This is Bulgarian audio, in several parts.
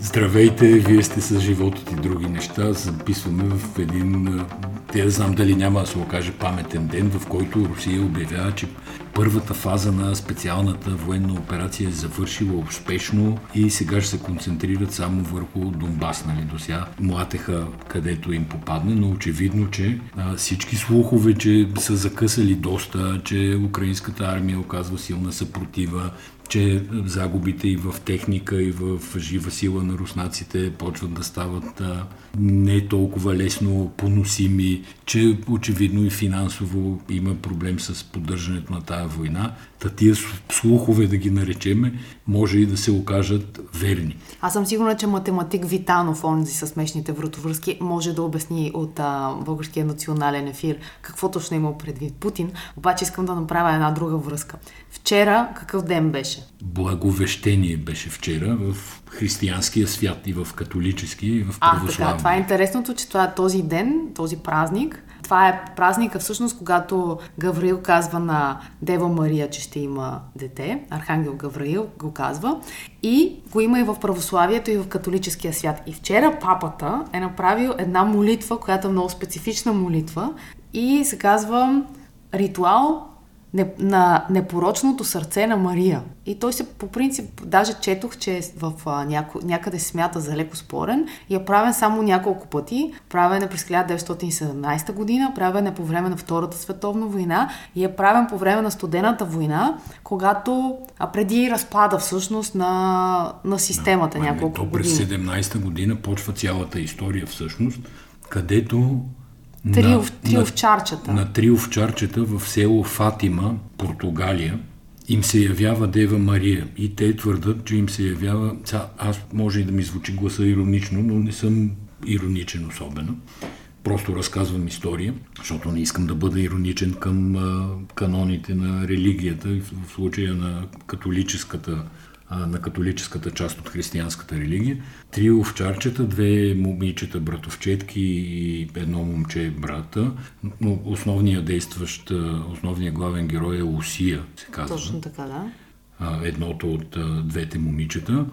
Здравейте, вие сте с живота и други неща. Записваме в един, те да знам дали няма да се окаже паметен ден, в който Русия обявява, че първата фаза на специалната военна операция е завършила успешно и сега ще се концентрират само върху Донбас. Нали? До сега млатеха където им попадне, но очевидно, че а, всички слухове, че са закъсали доста, че украинската армия оказва силна съпротива, че загубите и в техника, и в жива сила на руснаците почват да стават а, не толкова лесно поносими, че очевидно и финансово има проблем с поддържането на тая война. Та тия слухове, да ги наречеме, може и да се окажат верни. Аз съм сигурна, че математик Витанов, онзи с смешните вратовръзки, може да обясни от а, българския национален ефир какво точно има предвид Путин. Обаче искам да направя една друга връзка. Вчера какъв ден беше? Благовещение беше вчера в християнския свят и в католически, и в православния. А, така, това е интересното, че това е този ден, този празник. Това е празника всъщност, когато Гавраил казва на Дева Мария, че ще има дете. Архангел Гавраил го казва. И го има и в православието, и в католическия свят. И вчера папата е направил една молитва, която е много специфична молитва. И се казва ритуал на непорочното сърце на Мария. И той се, по принцип, даже четох, че е в а, няко, някъде смята за леко спорен и е правен само няколко пъти. Правен е през 1917 година, правен е по време на Втората световна война и е правен по време на студената война, когато, а преди разпада всъщност на, на системата да, няколко то през години. 17 година почва цялата история всъщност, където Триовчарчета. На, на триовчарчета в село Фатима, Португалия, им се явява Дева Мария. И те твърдат, че им се явява... Аз може и да ми звучи гласа иронично, но не съм ироничен особено. Просто разказвам история, защото не искам да бъда ироничен към а, каноните на религията, в случая на католическата на католическата част от християнската религия. Три овчарчета, две момичета братовчетки и едно момче брата. Но основният действащ, основният главен герой е Лусия, се казва. Точно така, да. Едното от двете момичета.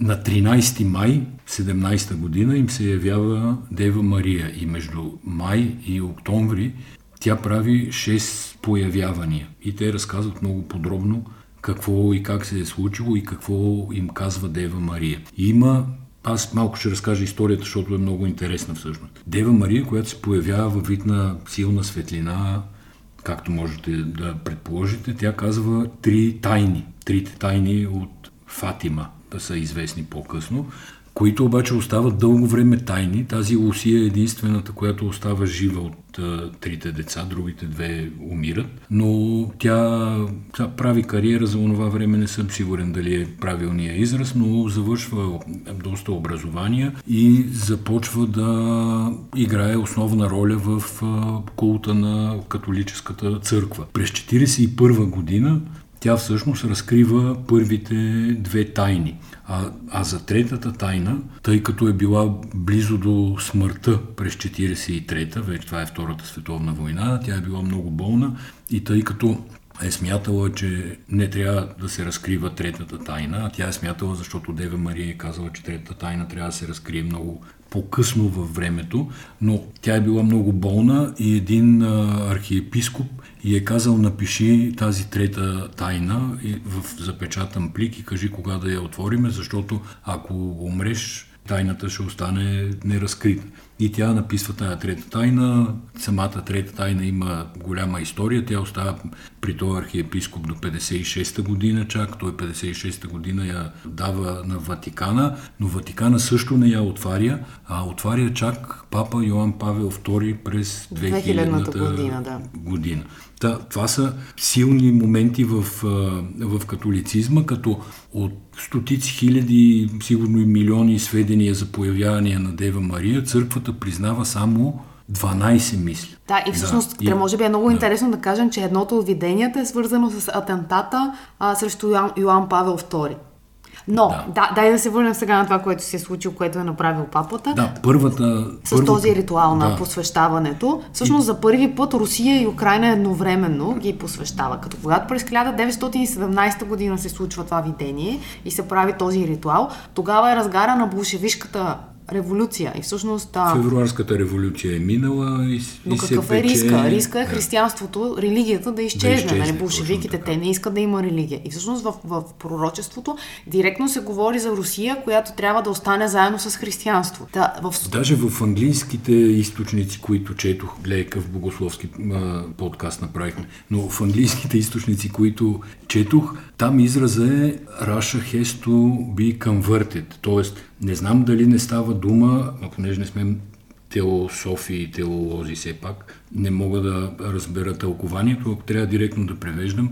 На 13 май 17 година им се явява Дева Мария и между май и октомври тя прави 6 появявания и те разказват много подробно какво и как се е случило и какво им казва Дева Мария. Има аз малко ще разкажа историята, защото е много интересна всъщност. Дева Мария, която се появява във вид на силна светлина, както можете да предположите, тя казва три тайни. Трите тайни от Фатима да са известни по-късно които обаче остават дълго време тайни. Тази Лусия е единствената, която остава жива от а, трите деца, другите две умират. Но тя, тя прави кариера за това време, не съм сигурен дали е правилният израз, но завършва доста образования и започва да играе основна роля в а, култа на католическата църква. През 1941 година тя всъщност разкрива първите две тайни. А, а за третата тайна, тъй като е била близо до смъртта през 43-та, вече това е Втората световна война, тя е била много болна и тъй като е смятала, че не трябва да се разкрива третата тайна, а тя е смятала, защото Дева Мария е казала, че третата тайна трябва да се разкрие много по-късно във времето, но тя е била много болна и един архиепископ и е казал напиши тази трета тайна в запечатан плик и кажи кога да я отвориме, защото ако умреш, тайната ще остане неразкрита. И тя написва тая трета тайна. Самата трета тайна има голяма история. Тя остава при този архиепископ до 56-та година чак. Той 56-та година я дава на Ватикана, но Ватикана също не я отваря, а отваря чак папа Йоан Павел II през 2000-та година. Да. година. Та, това са силни моменти в, в католицизма, като от стотици хиляди, сигурно и милиони сведения за появяване на Дева Мария, църквата признава само 12 мисли. Да, и всъщност, да, може би е много да. интересно да кажем, че едното от виденията е свързано с атентата а, срещу Йоан, Йоан Павел II. Но, да. да, дай да се върнем сега на това, което се е случило, което е направил папата. Да, първата... С първата, този ритуал на да. посвещаването. Всъщност и... за първи път Русия и Украина едновременно ги посвещава. Като когато през 1917 година се случва това видение и се прави този ритуал, тогава е разгара на болшевишката революция. И всъщност... А... Февруарската революция е минала и, Но и какъв се е риска? Риска е християнството, религията да изчезне. Да изчезне нали? Болшевиките, те не искат да има религия. И всъщност в, в пророчеството директно се говори за Русия, която трябва да остане заедно с християнство. Да, в... Даже в английските източници, които четох, какъв богословски а, подкаст направихме, но в английските източници, които четох, там израза е Russia has to be converted, т.е. Не знам дали не става дума, а понеже не сме теософи и теолози все пак, не мога да разбера тълкованието. Ако трябва директно да превеждам,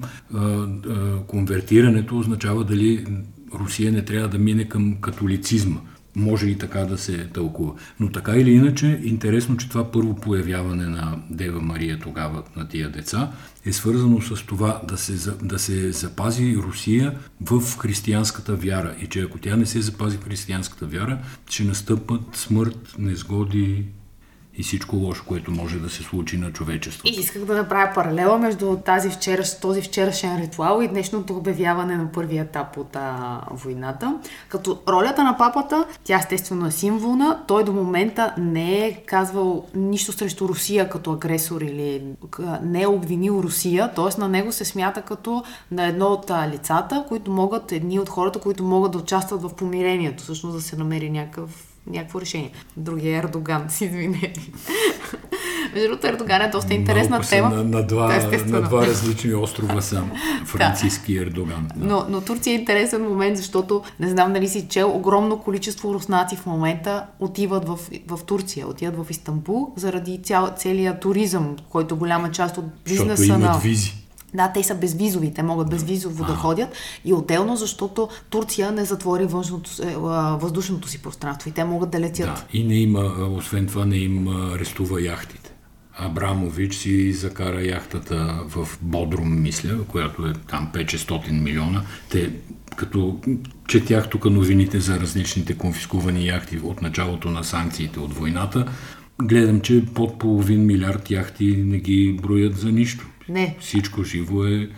конвертирането означава дали Русия не трябва да мине към католицизма. Може и така да се тълкува. Но така или иначе, интересно, че това първо появяване на Дева Мария тогава на тия деца е свързано с това да се, да се запази Русия в християнската вяра и че ако тя не се запази в християнската вяра, ще настъпат смърт, незгоди, и всичко лошо, което може да се случи на човечеството. И исках да направя паралела между тази вчера, този вчерашен ритуал и днешното обявяване на първия етап от а, войната. Като ролята на папата, тя естествено е символна. Той до момента не е казвал нищо срещу Русия като агресор или не е обвинил Русия, т.е. на него се смята като на едно от лицата, които могат, едни от хората, които могат да участват в помирението, всъщност да се намери някакъв някакво решение. Другия е Ердоган, си извинете. Между другото, Ердоган е доста интересна Малко тема. На, на, два, на два различни острова съм. Франциски да. Ердоган. Да. Но, но Турция е интересен момент, защото не знам дали си чел, огромно количество руснаци в момента отиват в, в Турция, отиват в Истанбул, заради цял, целият туризъм, който голяма част от бизнеса на... визи. Да, те са безвизови, те могат безвизово да ходят и отделно, защото Турция не затвори външното, е, въздушното си пространство и те могат да летят. Да, и не има, освен това не им арестува яхтите. Абрамович си закара яхтата в Бодрум, мисля, която е там 500 милиона. Те, като четях тук новините за различните конфискувани яхти от началото на санкциите от войната, гледам, че под половин милиард яхти не ги броят за нищо. Не. Всичко живо е...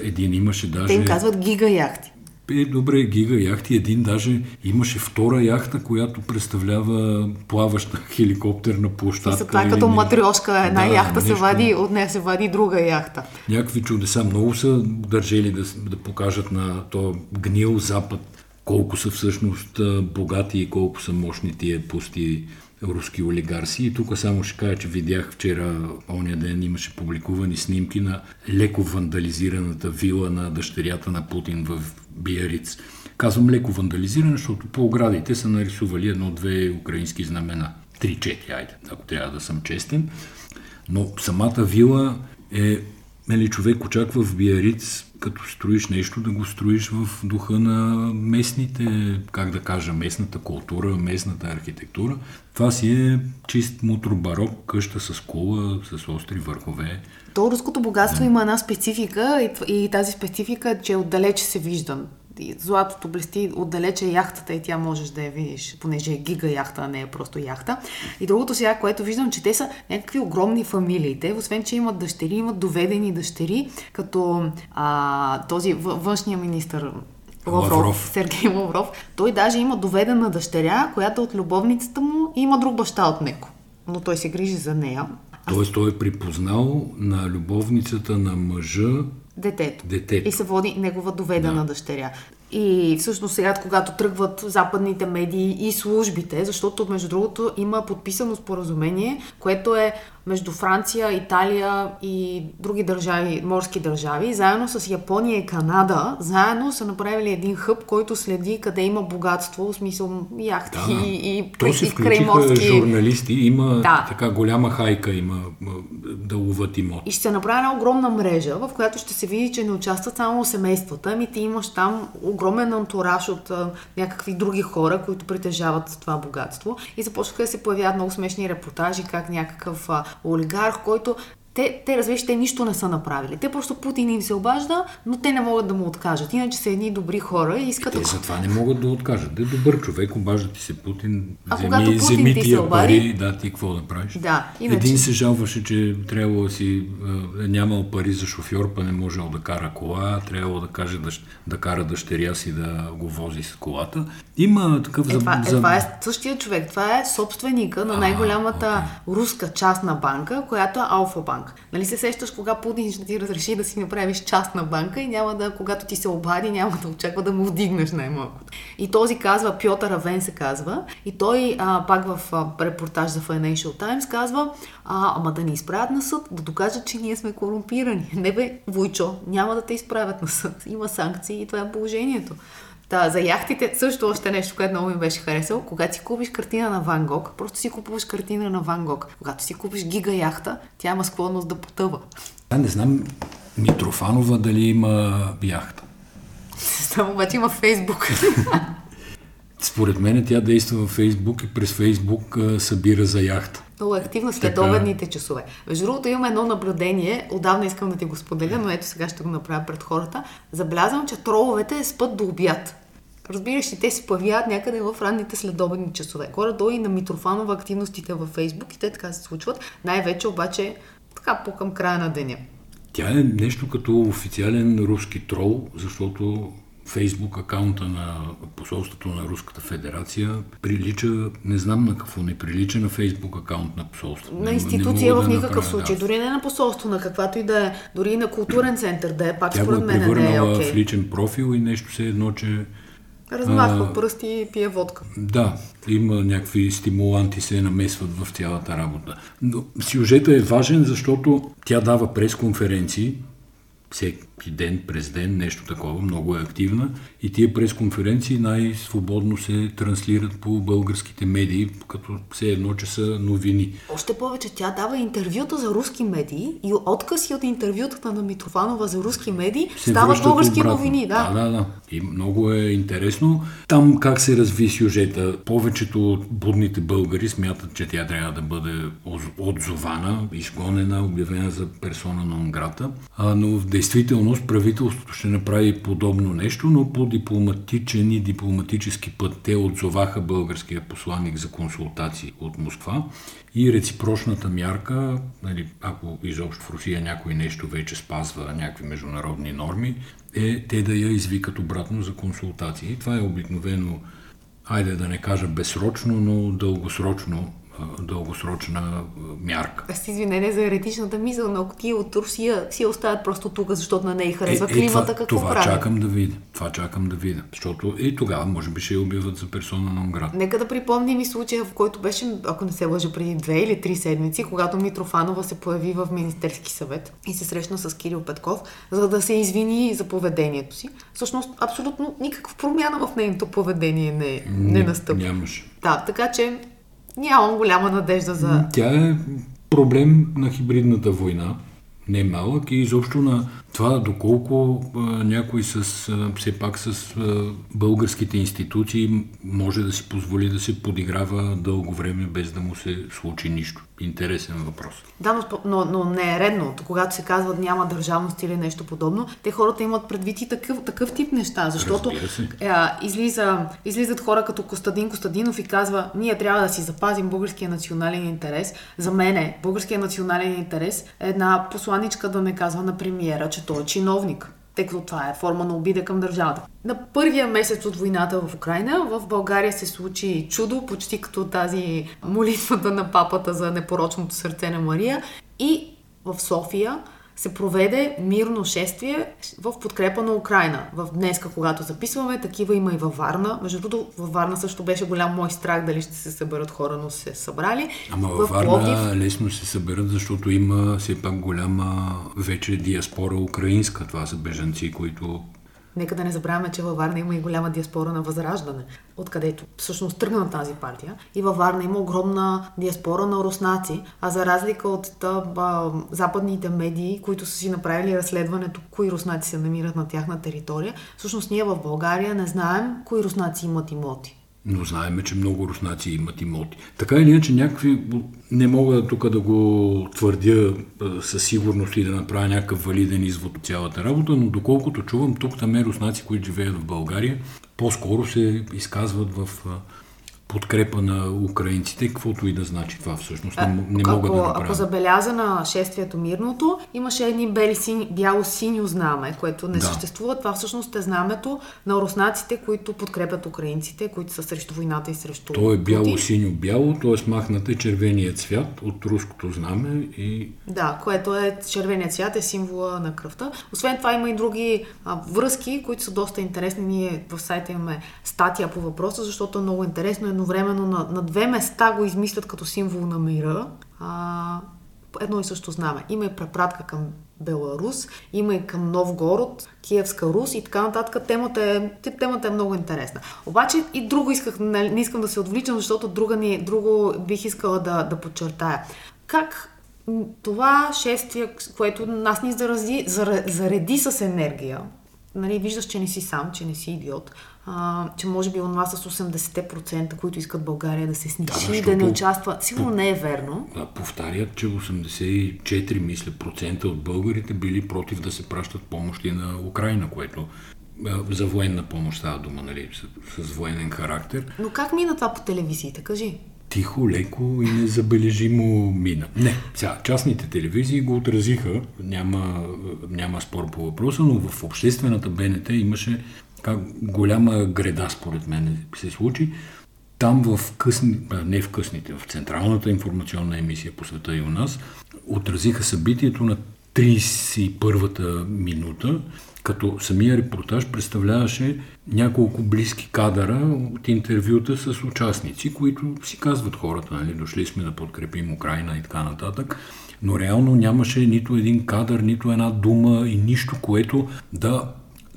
Един имаше даже... Те им казват гига яхти. Е, добре, гига яхти. Един даже имаше втора яхта, която представлява плаваща хеликоптерна площадка. Това е като матриошка. Една да, яхта нещо... се вади, от нея се вади друга яхта. Някакви чудеса. Много са държели да, да покажат на то гнил запад колко са всъщност богати и колко са мощни тия пусти руски олигарси. И тук само ще кажа, че видях вчера, ония ден имаше публикувани снимки на леко вандализираната вила на дъщерята на Путин в Биариц. Казвам леко вандализирана, защото по оградите са нарисували едно-две украински знамена. Три-четири, айде, ако трябва да съм честен. Но самата вила е Нали, човек очаква в Биариц, като строиш нещо, да го строиш в духа на местните, как да кажа, местната култура, местната архитектура. Това си е чист мутробарок, къща с кула, с остри върхове. То руското богатство да. има една специфика и, и тази специфика е, че отдалече се вижда златото блести отдалече яхтата и тя можеш да я видиш, понеже е гига яхта, а не е просто яхта. И другото сега, което виждам, че те са някакви огромни фамилии. Те, освен, че имат дъщери, имат доведени дъщери, като а, този външния министр Лавров, Лавров, Сергей Лавров. Той даже има доведена дъщеря, която от любовницата му и има друг баща от него. Но той се грижи за нея. Тоест той е припознал на любовницата на мъжа детето. детето. И се води негова доведена да. дъщеря. И всъщност сега, когато тръгват западните медии и службите, защото между другото има подписано споразумение, което е между Франция, Италия и други държави, морски държави, заедно с Япония и Канада, заедно са направили един хъб, който следи къде има богатство, в смисъл яхти да, и, и, То си и крайморски. журналисти, има да. така голяма хайка, има да ловат имот. И ще се направи една огромна мрежа, в която ще се види, че не участват само семействата, ами ти имаш там огромен антураж от а, някакви други хора, които притежават това богатство. И започнаха да се появяват много смешни репортажи, как някакъв а, олигарх, който те, те разбираш, те нищо не са направили. Те просто Путин им се обажда, но те не могат да му откажат. Иначе са едни добри хора и искат... Те затова не могат да откажат. Те добър човек, обажда ти се Путин, А вземи, когато Путин вземи ти се тия обади- пари, да, ти какво да правиш? Да, иначе- Един се жалваше, че трябвало да си е нямал пари за шофьор, па не можел да кара кола, трябвало да каже да, да кара дъщеря си да го вози с колата. Има такъв Е, това, е, за... това е същия човек. Това е собственика на най-голямата руска частна банка, която е Алфа банк. Нали се сещаш, кога Путин ще ти разреши да си направиш частна банка и няма да, когато ти се обади, няма да очаква да му вдигнеш най-малко. И този казва, Пьотър Авен се казва, и той а, пак в а, репортаж за Financial Times казва, а, ама да ни изправят на съд, да докажат, че ние сме корумпирани. Не бе, Войчо, няма да те изправят на съд. Има санкции и това е положението. Та, за яхтите също още нещо, което много ми беше харесало. Когато си купиш картина на Ван Гог, просто си купуваш картина на Ван Гог. Когато си купиш гига яхта, тя има склонност да потъва. А, не знам Митрофанова дали има яхта. Само обаче има Фейсбук. Според мен тя действа във Фейсбук и през Фейсбук а, събира за яхта. Много активна след Така. обедните часове. Между другото имам едно наблюдение, отдавна искам да ти го споделя, но ето сега ще го направя пред хората. Забелязвам, че троловете спът до обяд. Разбираш ли, те се появяват някъде в ранните следобедни часове. Горе-долу и на Митрофанова активностите във Фейсбук и те така се случват. Най-вече обаче така по към края на деня. Тя е нещо като официален руски трол, защото Фейсбук акаунта на посолството на Руската федерация прилича, не знам на какво не прилича на Фейсбук акаунт на посолството. На Не- не институция мога в да никакъв направя, случай. да. Дори не на посолство, на каквато и да е. Дори и на културен център да е. Пак Тя е според мен не е окей. в личен профил и нещо се едно, че Размахва А, пръсти и пие водка. Да, има някакви стимуланти се намесват в цялата работа. Но сюжета е важен, защото тя дава пресконференции всеки ден, през ден, нещо такова, много е активна и тия пресконференции най-свободно се транслират по българските медии, като все едно, че са новини. Още повече тя дава интервюта за руски медии и откъси от интервютата на Митрофанова за руски медии се стават български обратно. новини. Да. да, да, да. И много е интересно. Там как се разви сюжета. Повечето от будните българи смятат, че тя трябва да бъде отзована, изгонена, обявена за персона на Онграта. А, но в действителност правителството ще направи подобно нещо, но по дипломатичен и дипломатически път те отзоваха българския посланник за консултации от Москва и реципрочната мярка, нали, ако изобщо в Русия някой нещо вече спазва някакви международни норми, е те да я извикат обратно за консултации. Това е обикновено, айде да не кажа безсрочно, но дългосрочно, дългосрочна мярка. Аз извинение за еретичната мисъл, но ако ти от Русия си оставят просто тук, защото на нея харесва е, климата, това, какво това прави? чакам да видя. Това чакам да видя. Защото и тогава може би ще я обявят за персона на Онград. Нека да припомним и случая, в който беше, ако не се лъжа, преди две или три седмици, когато Митрофанова се появи в Министерски съвет и се срещна с Кирил Петков, за да се извини за поведението си. Всъщност, абсолютно никаква промяна в нейното поведение не, не настъпи. Нямаше. Да, така че нямам голяма надежда за... Тя е проблем на хибридната война, не малък и изобщо на това доколко а, някой с, а, все пак с а, българските институции може да си позволи да се подиграва дълго време без да му се случи нищо. Интересен въпрос. Да, но, но, но не е редно. Когато се казват няма държавност или нещо подобно, те хората имат предвид и такъв, такъв тип неща, защото е, излиза, излизат хора като Костадин Костадинов и казва, ние трябва да си запазим българския национален интерес. За мене българския национален интерес е една посланичка да не казва на премиера, че той е чиновник тъй като това е форма на обида към държавата. На първия месец от войната в Украина в България се случи чудо, почти като тази молитвата на папата за непорочното сърце на Мария и в София се проведе мирно шествие в подкрепа на Украина. В днеска, когато записваме, такива има и във Варна. Между другото, във Варна също беше голям мой страх дали ще се съберат хора, но се събрали. Ама в във Варна Пловдив лесно се съберат, защото има все пак голяма вече диаспора украинска. Това са бежанци, които Нека да не забравяме, че във Варна има и голяма диаспора на Възраждане, откъдето всъщност тръгна тази партия. И във Варна има огромна диаспора на руснаци, а за разлика от та, ба, западните медии, които са си направили разследването, кои руснаци се намират на тяхна територия, всъщност ние в България не знаем кои руснаци имат имоти. Но знаеме, че много руснаци имат имоти. Така или иначе, някакви, не мога тук да го твърдя със сигурност и да направя някакъв валиден извод от цялата работа, но доколкото чувам, тук там е руснаци, които живеят в България, по-скоро се изказват в подкрепа на украинците, каквото и да значи това всъщност. Не, не мога ако, да направя. Ако забеляза на шествието мирното, имаше едни бели сини, бяло-синьо знаме, което не да. съществува. Това всъщност е знамето на руснаците, които подкрепят украинците, които са срещу войната и срещу То е бяло-синьо-бяло, т.е. махнате червения цвят от руското знаме и... Да, което е червеният цвят е символа на кръвта. Освен това има и други а, връзки, които са доста интересни. Ние в сайта имаме статия по въпроса, защото е много интересно. Е едновременно на, на две места го измислят като символ на мира. А, едно и също знаме. Има и препратка към Беларус, има и към Новгород, Киевска Рус и така нататък. Темата е, темата е много интересна. Обаче и друго исках, не, не искам да се отвличам, защото друга ни, друго бих искала да, да подчертая. Как това шествие, което нас ни зарази, зареди с енергия, нали, виждаш, че не си сам, че не си идиот, а, че може би онова с 80%, които искат България да се сничи да, да не участва. Сигурно не е верно. Да, повтарят, че 84, мисля, процента от българите били против да се пращат помощи на Украина, което за военна помощ става дума, нали, с, с военен характер. Но как мина това по телевизиите? Кажи тихо, леко и незабележимо мина. Не, сега, частните телевизии го отразиха, няма, няма спор по въпроса, но в обществената БНТ имаше как голяма греда, според мен, се случи. Там в късни, не в късните, в централната информационна емисия по света и у нас, отразиха събитието на 31-та минута, като самия репортаж представляваше няколко близки кадъра от интервюта с участници, които си казват хората, нали, дошли сме да подкрепим Украина и така нататък, но реално нямаше нито един кадър, нито една дума и нищо, което да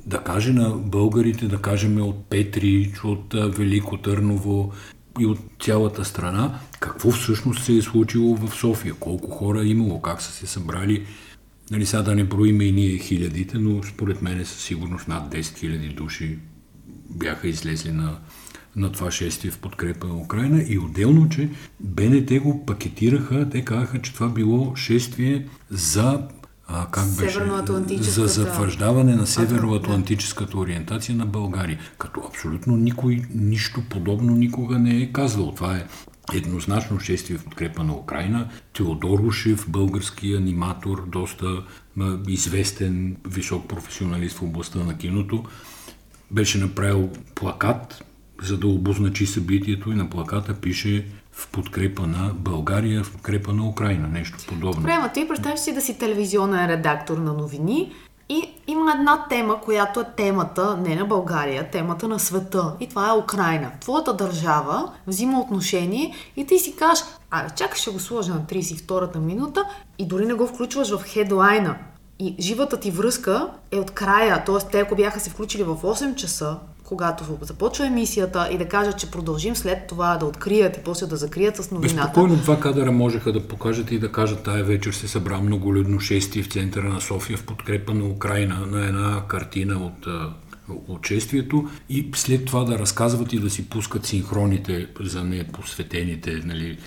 да каже на българите, да кажем от Петрич, от Велико Търново и от цялата страна, какво всъщност се е случило в София, колко хора е имало, как са се събрали. Нали, сега да не броиме и ние хилядите, но според мен със сигурност над 10 хиляди души бяха излезли на, на това шествие в подкрепа на Украина и отделно, че БНТ го пакетираха, те казаха, че това било шествие за а, как беше, за затвърждаване на североатлантическата ориентация на България. Като абсолютно никой нищо подобно никога не е казвал. Това е еднозначно шествие в подкрепа на Украина. Теодор Ушев, български аниматор, доста известен, висок професионалист в областта на киното, беше направил плакат, за да обозначи събитието и на плаката пише в подкрепа на България, в подкрепа на Украина, нещо подобно. Добре, ти представяш си да си телевизионен редактор на новини и има една тема, която е темата не на България, темата на света. И това е Украина. Твоята държава взима отношение и ти си кажеш, а чакай ще го сложа на 32-та минута и дори не го включваш в хедлайна. И живата ти връзка е от края, т.е. те ако бяха се включили в 8 часа, когато започва емисията и да кажат, че продължим след това да открият и после да закрият с новината. Безпокойно два кадъра можеха да покажат и да кажат, тая вечер се събра многолюдно шести в центъра на София в подкрепа на Украина на една картина от учествието и след това да разказват и да си пускат синхроните за непосветените нали,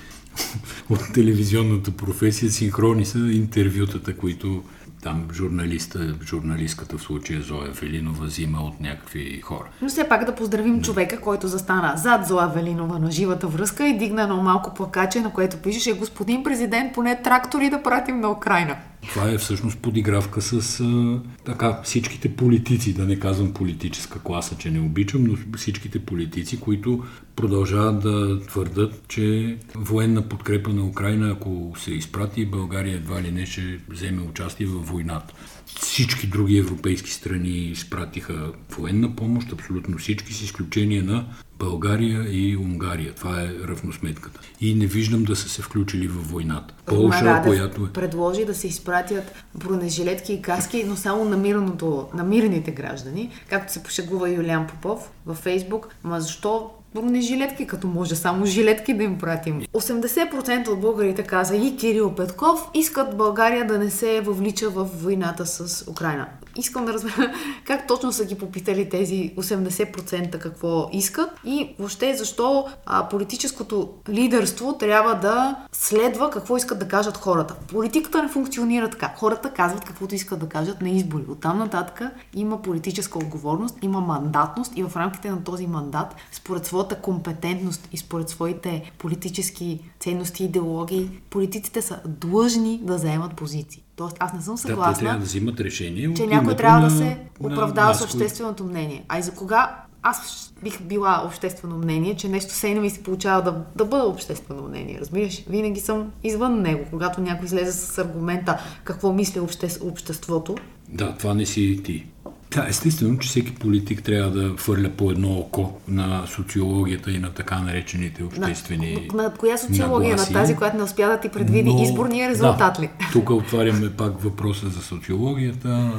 от телевизионната професия. Синхрони са интервютата, които там журналиста, журналистката в случая Зоя Велинова взима от някакви хора. Но все пак да поздравим човека, който застана зад Зоя Велинова на живата връзка и дигна едно малко плакаче, на което пишеше господин президент, поне трактори да пратим на Украина. Това е всъщност подигравка с а, така, всичките политици, да не казвам политическа класа, че не обичам, но всичките политици, които продължават да твърдат, че военна подкрепа на Украина, ако се изпрати, България едва ли не ще вземе участие в войната. Всички други европейски страни изпратиха военна помощ, абсолютно всички, с изключение на България и Унгария. Това е равносметката. И не виждам да са се включили в войната. Полша, която е... предложи да се изпратят бронежилетки и каски, но само на, мирното, на мирните граждани, както се пошегува Юлиан Попов във Фейсбук. Ма защо бронежилетки, като може само жилетки да им пратим. 80% от българите, каза и Кирил Петков, искат България да не се въвлича в войната с Украина. Искам да разбера как точно са ги попитали тези 80% какво искат и въобще защо а, политическото лидерство трябва да следва какво искат да кажат хората. Политиката не функционира така. Хората казват каквото искат да кажат на избори. Оттам нататък има политическа отговорност, има мандатност и в рамките на този мандат, според своята компетентност и според своите политически ценности и идеологии, политиците са длъжни да заемат позиции. Тоест, аз не съм съгласна. Да, трябва да взимат решение. Че някой трябва на, да се оправдава с общественото мнение. А и за кога аз бих била обществено мнение, че нещо се не ми се получава да, да бъда обществено мнение. Разбираш? Винаги съм извън него. Когато някой излезе с аргумента какво мисли обще, обществото. Да, това не си ти. Да, естествено, че всеки политик трябва да хвърля по едно око на социологията и на така наречените обществени. На, на коя социология? Нагласи. На тази, която не успя да ти предвиди Но, изборния резултат да, ли? Тук отваряме пак въпроса за социологията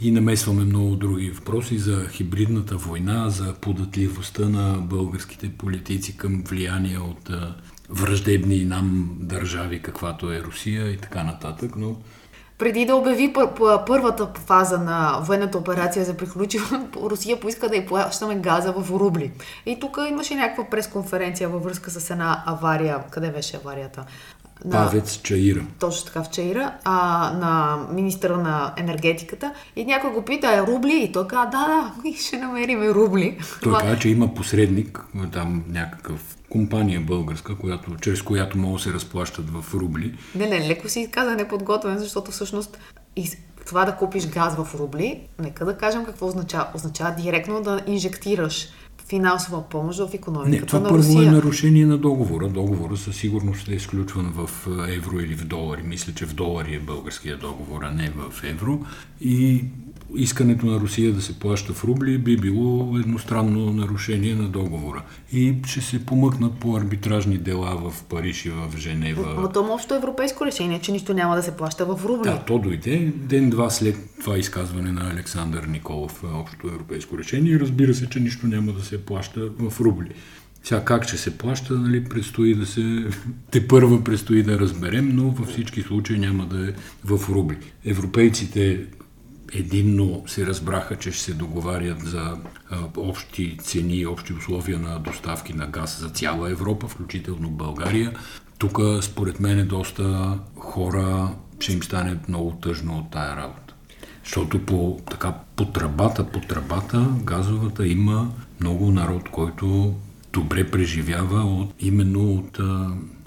и намесваме много други въпроси за хибридната война, за податливостта на българските политици към влияние от враждебни нам държави, каквато е Русия и така нататък. Но преди да обяви първата фаза на военната операция за приключи, Русия поиска да й плащаме газа в рубли. И тук имаше някаква пресконференция във връзка с една авария. Къде беше аварията? На, Павец Чаира. Точно така в Чаира, а, на министра на енергетиката. И някой го пита, е рубли? И той каза, да, да, ще намерим рубли. Той каза, че има посредник, там някакъв компания българска, която, чрез която могат да се разплащат в рубли. Не, не, леко си каза неподготвен, защото всъщност това да купиш газ в рубли, нека да кажем какво означава. Означава директно да инжектираш финансова помощ в економиката Не, това на първо Русия. е нарушение на договора. Договора със сигурност е изключван в евро или в долари. Мисля, че в долари е българския договор, а не в евро. И искането на Русия да се плаща в рубли би било едностранно нарушение на договора. И ще се помъкнат по арбитражни дела в Париж и в Женева. Но то общо европейско решение, че нищо няма да се плаща в рубли. Да, то дойде ден-два след това изказване на Александър Николов, общото европейско решение. Разбира се, че нищо няма да се плаща в рубли. Сега как ще се плаща, нали, предстои да се... Те първа предстои да разберем, но във всички случаи няма да е в рубли. Европейците единно се разбраха, че ще се договарят за общи цени общи условия на доставки на газ за цяла Европа, включително България. Тук, според мен, е доста хора ще им стане много тъжно от тая работа. Защото по, така, по тръбата, по тръбата, газовата има много народ, който добре преживява от, именно от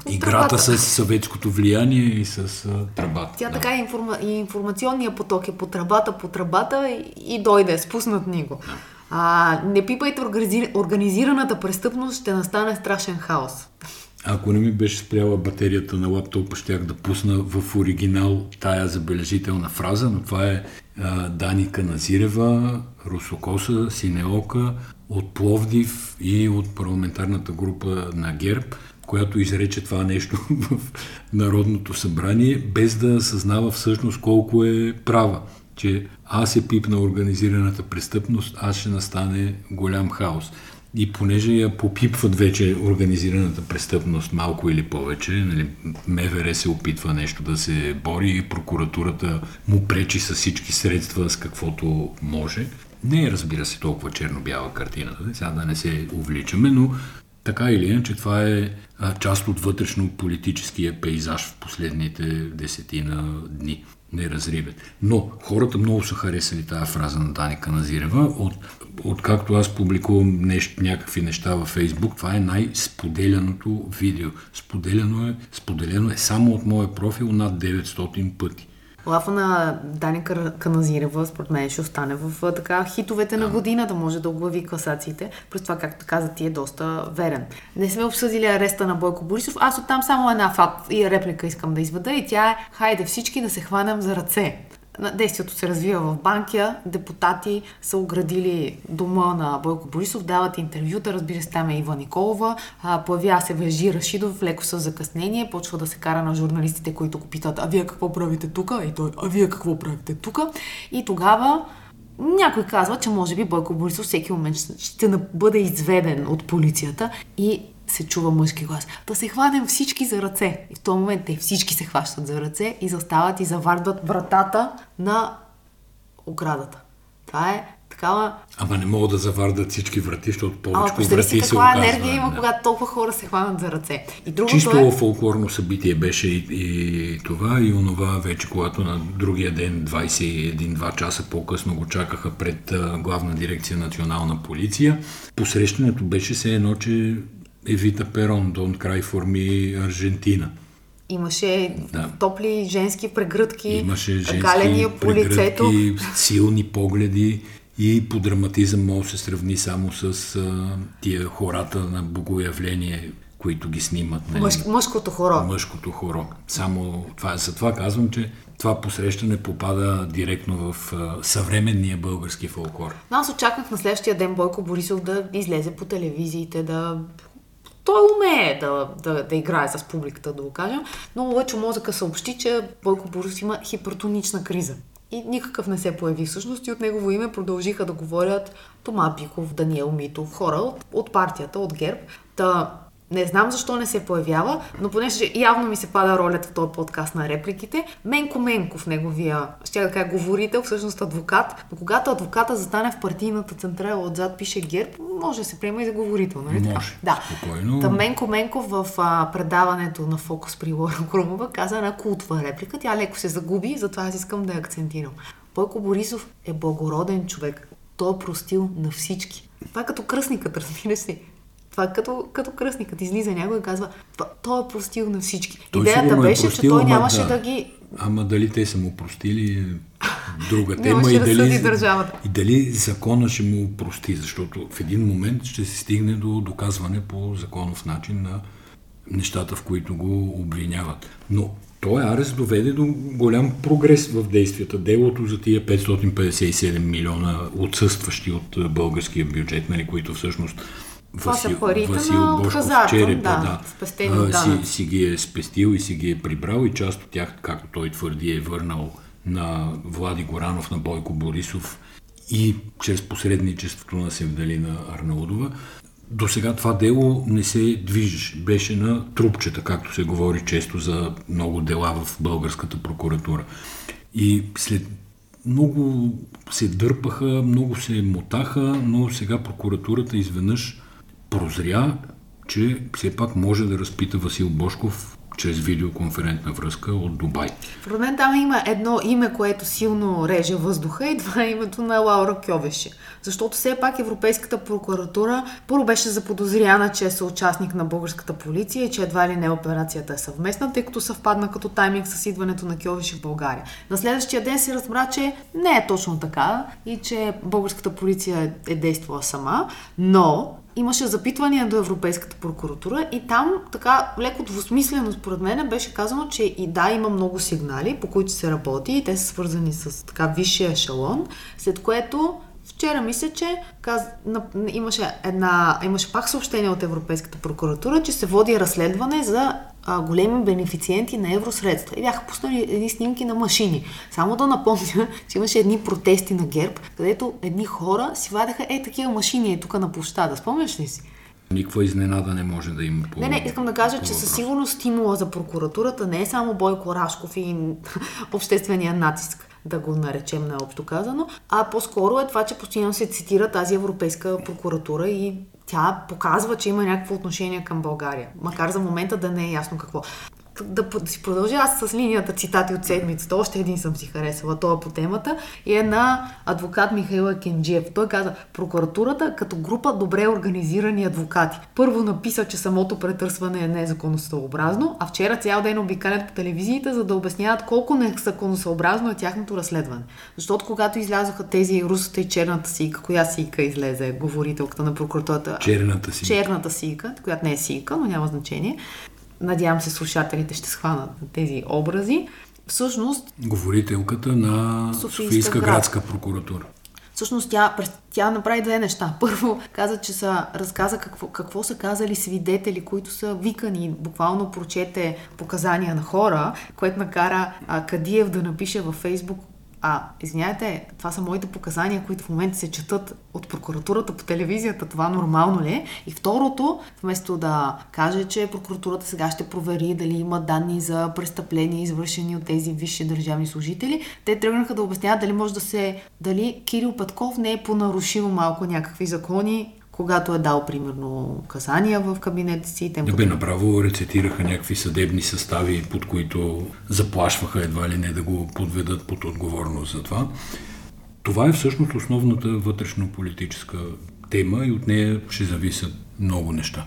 играта с съветското влияние и с а, тръбата. Тя да. така и, информа, и информационния поток е по тръбата, по тръбата и, и дойде, спуснат ни го. Да. А, не пипайте организираната престъпност, ще настане страшен хаос. Ако не ми беше спряла батерията на лаптопа, щях да пусна в оригинал тая забележителна фраза, но това е а, Даника Назирева, Русокоса, Синеока, от Пловдив и от парламентарната група на ГЕРБ – която изрече това нещо в Народното събрание, без да съзнава всъщност колко е права че аз е пипна организираната престъпност, аз ще настане голям хаос. И понеже я попипват вече организираната престъпност малко или повече, нали, МВР се опитва нещо да се бори и прокуратурата му пречи с всички средства, с каквото може. Не е, разбира се, толкова черно-бяла картината, сега да не се увличаме, но така или иначе, това е част от вътрешно-политическия пейзаж в последните десетина дни. Неразривен. Но хората много са харесали тази фраза на Даника Назирева. От, откакто аз публикувам нещо, някакви неща във Фейсбук, това е най-споделяното видео. Споделяно е, споделено е само от моя профил над 900 пъти. Лафа на Дани Каназирева, според мен, ще остане в така хитовете да. на годината, може да оглави класациите. През това, както каза ти, е доста верен. Не сме обсъдили ареста на Бойко Борисов. Аз оттам само една факт и реплика искам да изведа и тя е хайде всички да се хванем за ръце действието се развива в Банкия, депутати са оградили дома на Бойко Борисов, дават интервюта, разбира се, там е Ива Николова, появява се Вежи Рашидов, леко с закъснение, почва да се кара на журналистите, които го питат, а вие какво правите тук? И той, а вие какво правите тук? И тогава Някой казва, че може би Бойко Борисов всеки момент ще бъде изведен от полицията и се чува мъжки глас. Да се хванем всички за ръце. И в този момент те всички се хващат за ръце и застават и завардват вратата на оградата. Това е такава... Ама не могат да завардат всички врати, защото повече врати си каква енергия има, да. когато толкова хора се хванат за ръце. И другото Чисто е... фолклорно събитие беше и, и това, и онова вече, когато на другия ден, 21-2 часа по-късно го чакаха пред главна дирекция национална полиция. Посрещането беше се едно, че Евита Перон, Don't Cry for Me, Аржентина. Имаше да. топли женски прегръдки, Имаше женски по лицето. силни погледи и по драматизъм може да се сравни само с а, тия хората на богоявление, които ги снимат. Нали? Мъж, мъжкото хоро. Мъжкото хоро. Само това, за това казвам, че това посрещане попада директно в а, съвременния български фолклор. Аз очаквах на следващия ден Бойко Борисов да излезе по телевизиите, да той умее да, да, да играе с публиката, да го кажем, но лъчо мозъка съобщи, че Бойко Борисов има хипертонична криза. И никакъв не се появи всъщност и от негово име продължиха да говорят Тома Биков, Даниел Митов, хора от, от партията, от ГЕРБ. Та не знам защо не се появява, но понеже явно ми се пада ролята в този подкаст на репликите, Менко Менков, неговия, ще да кажа, говорител, всъщност адвокат, но когато адвоката застане в партийната централа отзад пише ГЕРБ, може да се приема и за говорител, нали Може, да. спокойно. Та Менко Менков в а, предаването на Фокус при Лора Крумова каза една култова реплика, тя леко се загуби, затова аз искам да я акцентирам. Бойко Борисов е благороден човек. Той е простил на всички. Това е като кръстникът, разбира се. Това е като, като кръстникът излиза някой и казва, той е простил на всички. Той Идеята е беше, простил, че той нямаше да, да ги... Ама дали те са му простили друга тема и дали, държавата. и дали закона ще му прости, защото в един момент ще се стигне до доказване по законов начин на нещата, в които го обвиняват. Но той арест доведе до голям прогрес в действията. Делото за тия 557 милиона отсъстващи от българския бюджет, нали, които всъщност това Васил, са парите Васил на Бошков хазарта, черепа, да, да си, си ги е спестил и си ги е прибрал и част от тях, както той твърди, е върнал на Влади Горанов, на Бойко Борисов и чрез посредничеството на Севдалина Арнаудова. До сега това дело не се движеше. Беше на трупчета, както се говори често за много дела в българската прокуратура. И след много се дърпаха, много се мотаха, но сега прокуратурата изведнъж прозря, че все пак може да разпита Васил Бошков чрез видеоконферентна връзка от Дубай. В мен там има едно име, което силно реже въздуха и това е името на Лаура Кьовеше. Защото все пак Европейската прокуратура първо беше заподозряна, че е съучастник на българската полиция и че едва ли не операцията е съвместна, тъй като съвпадна като тайминг с идването на Кьовеше в България. На следващия ден се разбра, че не е точно така и че българската полиция е действала сама, но имаше запитвания до Европейската прокуратура и там така леко двусмислено според мен беше казано, че и да, има много сигнали, по които се работи и те са свързани с така висшия ешелон, след което Вчера мисля, че каз... имаше, една... имаше пак съобщение от Европейската прокуратура, че се води разследване за а, големи бенефициенти на евросредства. И бяха пуснали едни снимки на машини. Само да напомня, че имаше едни протести на ГЕРБ, където едни хора си вадеха е такива машини е тук на площада. Спомняш ли си? Никаква изненада не може да има по Не, не, искам да кажа, че със сигурност стимула за прокуратурата не е само Бойко Рашков и обществения натиск да го наречем наобщо казано, а по-скоро е това, че постоянно се цитира тази Европейска прокуратура и тя показва, че има някакво отношение към България, макар за момента да не е ясно какво да, да си продължа аз с линията цитати от седмицата. Още един съм си харесала, това по темата. И е на адвокат Михаила Кенджиев. Той каза, прокуратурата като група добре организирани адвокати. Първо написа, че самото претърсване е незаконосъобразно, а вчера цял ден обикалят по телевизиите, за да обясняват колко незаконосъобразно е тяхното разследване. Защото когато излязоха тези русата и черната сийка, коя сийка излезе, говорителката на прокуратурата? Черната сийка. Черната сийка, която не е сийка, но няма значение надявам се слушателите ще схванат на тези образи. Всъщност... Говорителката на Софийска, Софийска градска прокуратура. Всъщност тя, тя направи две неща. Първо каза, че са, разказа какво, какво са казали свидетели, които са викани, буквално прочете показания на хора, което накара а, Кадиев да напише във Фейсбук а, извиняйте, това са моите показания, които в момента се четат от прокуратурата по телевизията, това нормално ли е? И второто, вместо да каже, че прокуратурата сега ще провери дали има данни за престъпления, извършени от тези висши държавни служители, те тръгнаха да обясняват дали може да се, дали Кирил Петков не е понарушил малко някакви закони, когато е дал, примерно, указания в кабинета си. Да бе, направо рецитираха някакви съдебни състави, под които заплашваха едва ли не да го подведат под отговорност за това. Това е всъщност основната вътрешно-политическа тема и от нея ще зависят много неща.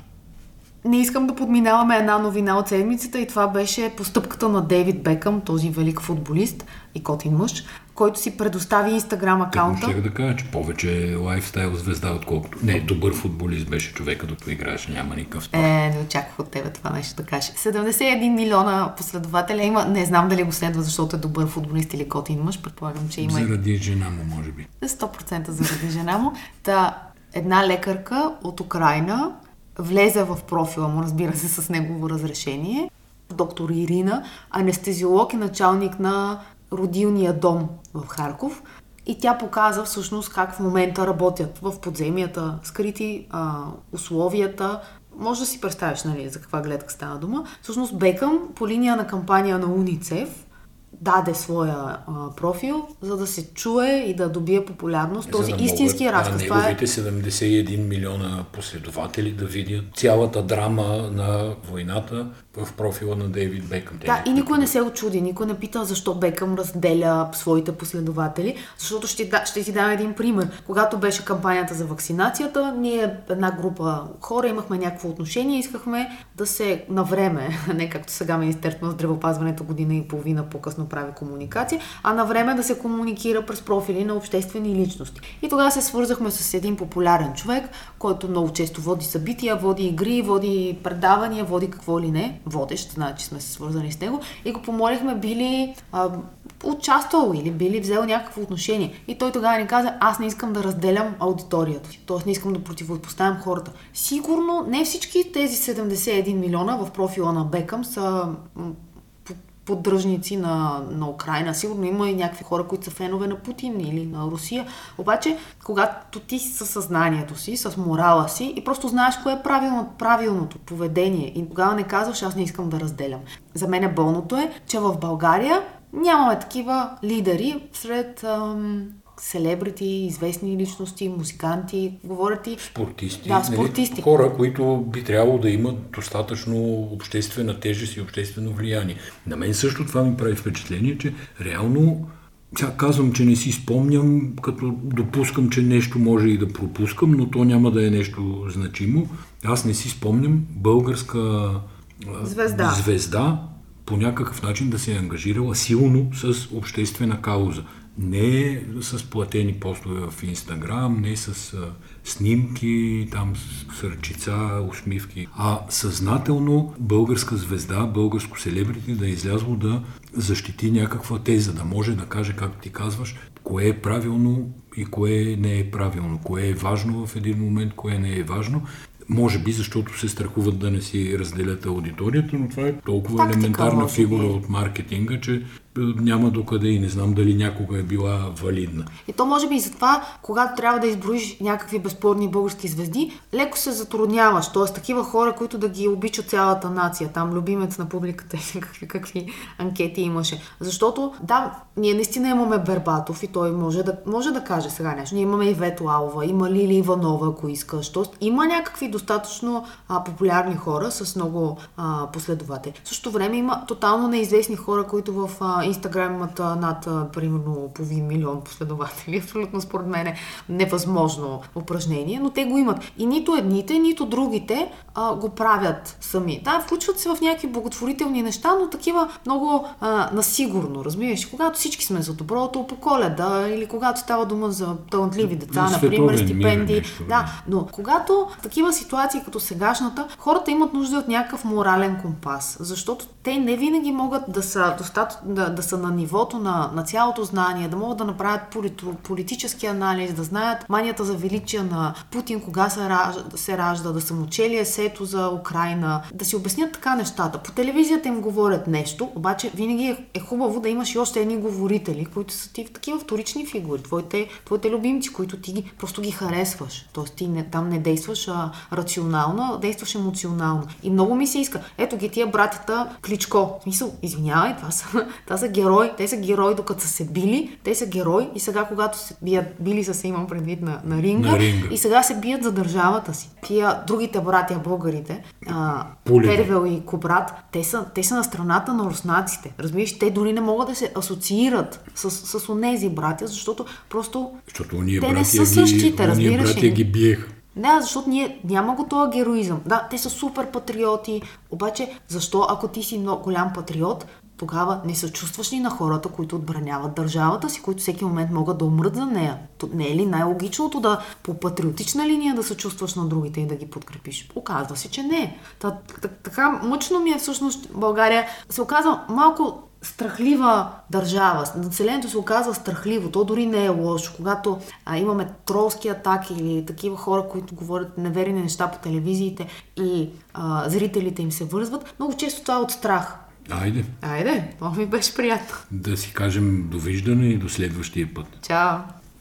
Не искам да подминаваме една новина от седмицата и това беше постъпката на Дейвид Бекъм, този велик футболист и котин мъж, който си предостави инстаграм акаунта. Ще да кажа, че повече е лайфстайл звезда, отколкото... Не, добър футболист беше човека, докато играеше, няма никакъв спор. Е, не очаквах от тебе това нещо да кажеш. 71 милиона последователя има. Не знам дали го следва, защото е добър футболист или котин мъж. Предполагам, че има. Заради жена му, може би. 100% заради жена му. Та, една лекарка от Украина влезе в профила му, разбира се, с негово разрешение. Доктор Ирина, анестезиолог и началник на родилния дом в Харков. И тя показа всъщност как в момента работят в подземията, скрити а, условията. Може да си представиш, нали, за каква гледка стана дума. Всъщност Бекъм по линия на кампания на УНИЦЕФ даде своя а, профил, за да се чуе и да добие популярност. Този да истински разказ. А неговите 71 милиона последователи да видят цялата драма на войната в профила на Дейвид Бекъм. Да, и никой не се очуди, никой не пита защо Бекъм разделя своите последователи, защото ще, ще ти дам един пример. Когато беше кампанията за вакцинацията, ние една група хора имахме някакво отношение, искахме да се на време, не както сега Министерството на здравеопазването година и половина по-късно прави комуникация, а на време да се комуникира през профили на обществени личности. И тогава се свързахме с един популярен човек, който много често води събития, води игри, води предавания, води какво ли не водещ, значи сме се свързани с него, и го помолихме били а, участвал или били взел някакво отношение. И той тогава ни каза, аз не искам да разделям аудиторията си, т.е. не искам да противопоставям хората. Сигурно не всички тези 71 милиона в профила на Бекъм са поддръжници на, на Украина. Сигурно има и някакви хора, които са фенове на Путин или на Русия. Обаче, когато ти си със съзнанието си, с морала си и просто знаеш кое е правилно, правилното поведение и тогава не казваш, аз не искам да разделям. За мен е болното е, че в България нямаме такива лидери сред ам, селебрити, известни личности, музиканти, говорят и... Спортисти. Да, спортисти. Нали, хора, които би трябвало да имат достатъчно обществена тежест и обществено влияние. На мен също това ми прави впечатление, че реално сега казвам, че не си спомням, като допускам, че нещо може и да пропускам, но то няма да е нещо значимо. Аз не си спомням българска звезда, звезда по някакъв начин да се е ангажирала силно с обществена кауза не с платени постове в Инстаграм, не с а, снимки, там с, с ръчица, усмивки, а съзнателно българска звезда, българско селебрити да е излязло да защити някаква теза, да може да каже, както ти казваш, кое е правилно и кое не е правилно, кое е важно в един момент, кое не е важно. Може би, защото се страхуват да не си разделят аудиторията, но това е толкова Тактика, елементарна фигура от маркетинга, че няма докъде и не знам дали някога е била валидна. И то може би и затова, когато трябва да изброиш някакви безспорни български звезди, леко се затрудняваш. Т.е. такива хора, които да ги обича цялата нация, там любимец на публиката и какви, какви анкети имаше. Защото, да, ние наистина имаме Бербатов и той може да, може да каже сега нещо. Ние имаме и Вето Алова, има Лили Иванова, ако искаш. Тоест, има някакви достатъчно а, популярни хора с много а, последователи. В същото време има тотално неизвестни хора, които в а, Инстаграм имат над, примерно, половин милион последователи. Абсолютно, според мен, е невъзможно упражнение, но те го имат. И нито едните, нито другите а, го правят сами. Да, включват се в някакви благотворителни неща, но такива много а, насигурно, разбираш. Когато всички сме за доброто по коледа или когато става дума за талантливи деца, например, стипендии. Нещо, да, но когато такива ситуации като сегашната, хората имат нужда от някакъв морален компас, защото те не винаги могат да са достатъчно да, да са на нивото на, на цялото знание, да могат да направят полито, политически анализ, да знаят манията за величие на Путин, кога се ражда, се ражда да са му чели есето за Украина, да си обяснят така нещата. По телевизията им говорят нещо, обаче винаги е, е хубаво да имаш и още едни говорители, които са ти такива вторични фигури, твоите, твоите любимци, които ти ги, просто ги харесваш. Тоест ти не, там не действаш а, рационално, действаш емоционално. И много ми се иска. Ето ги тия братята Кличко. В смисъл, извинявай, това са, това са герои. Те са герои докато са се били, те са герои и сега когато се бият, били са се имам предвид на, на, ринга, на ринга, и сега се бият за държавата си. Тия другите братя, българите, а, Первел и Кобрат, те са, те са на страната на руснаците. Разбираш, те дори не могат да се асоциират с, с онези братя, защото просто защото те не са същите, разбираш братя ги биеха. Да, защото ние няма го този героизъм. Да, те са супер патриоти, обаче защо ако ти си много голям патриот, тогава не съчувстваш ли на хората, които отбраняват държавата си, които всеки момент могат да умрат за нея? Не е ли най-логичното да по патриотична линия да съчувстваш на другите и да ги подкрепиш? Оказва се, че не. Та, така мъчно ми е всъщност България. Се оказва малко страхлива държава. Населението се оказва страхливо. То дори не е лошо. Когато а, имаме тролски атаки или такива хора, които говорят неверни неща по телевизиите и а, зрителите им се вързват, много често това е от страх. Айде. Айде, много ми беше приятно. Да си кажем довиждане и до следващия път. Чао.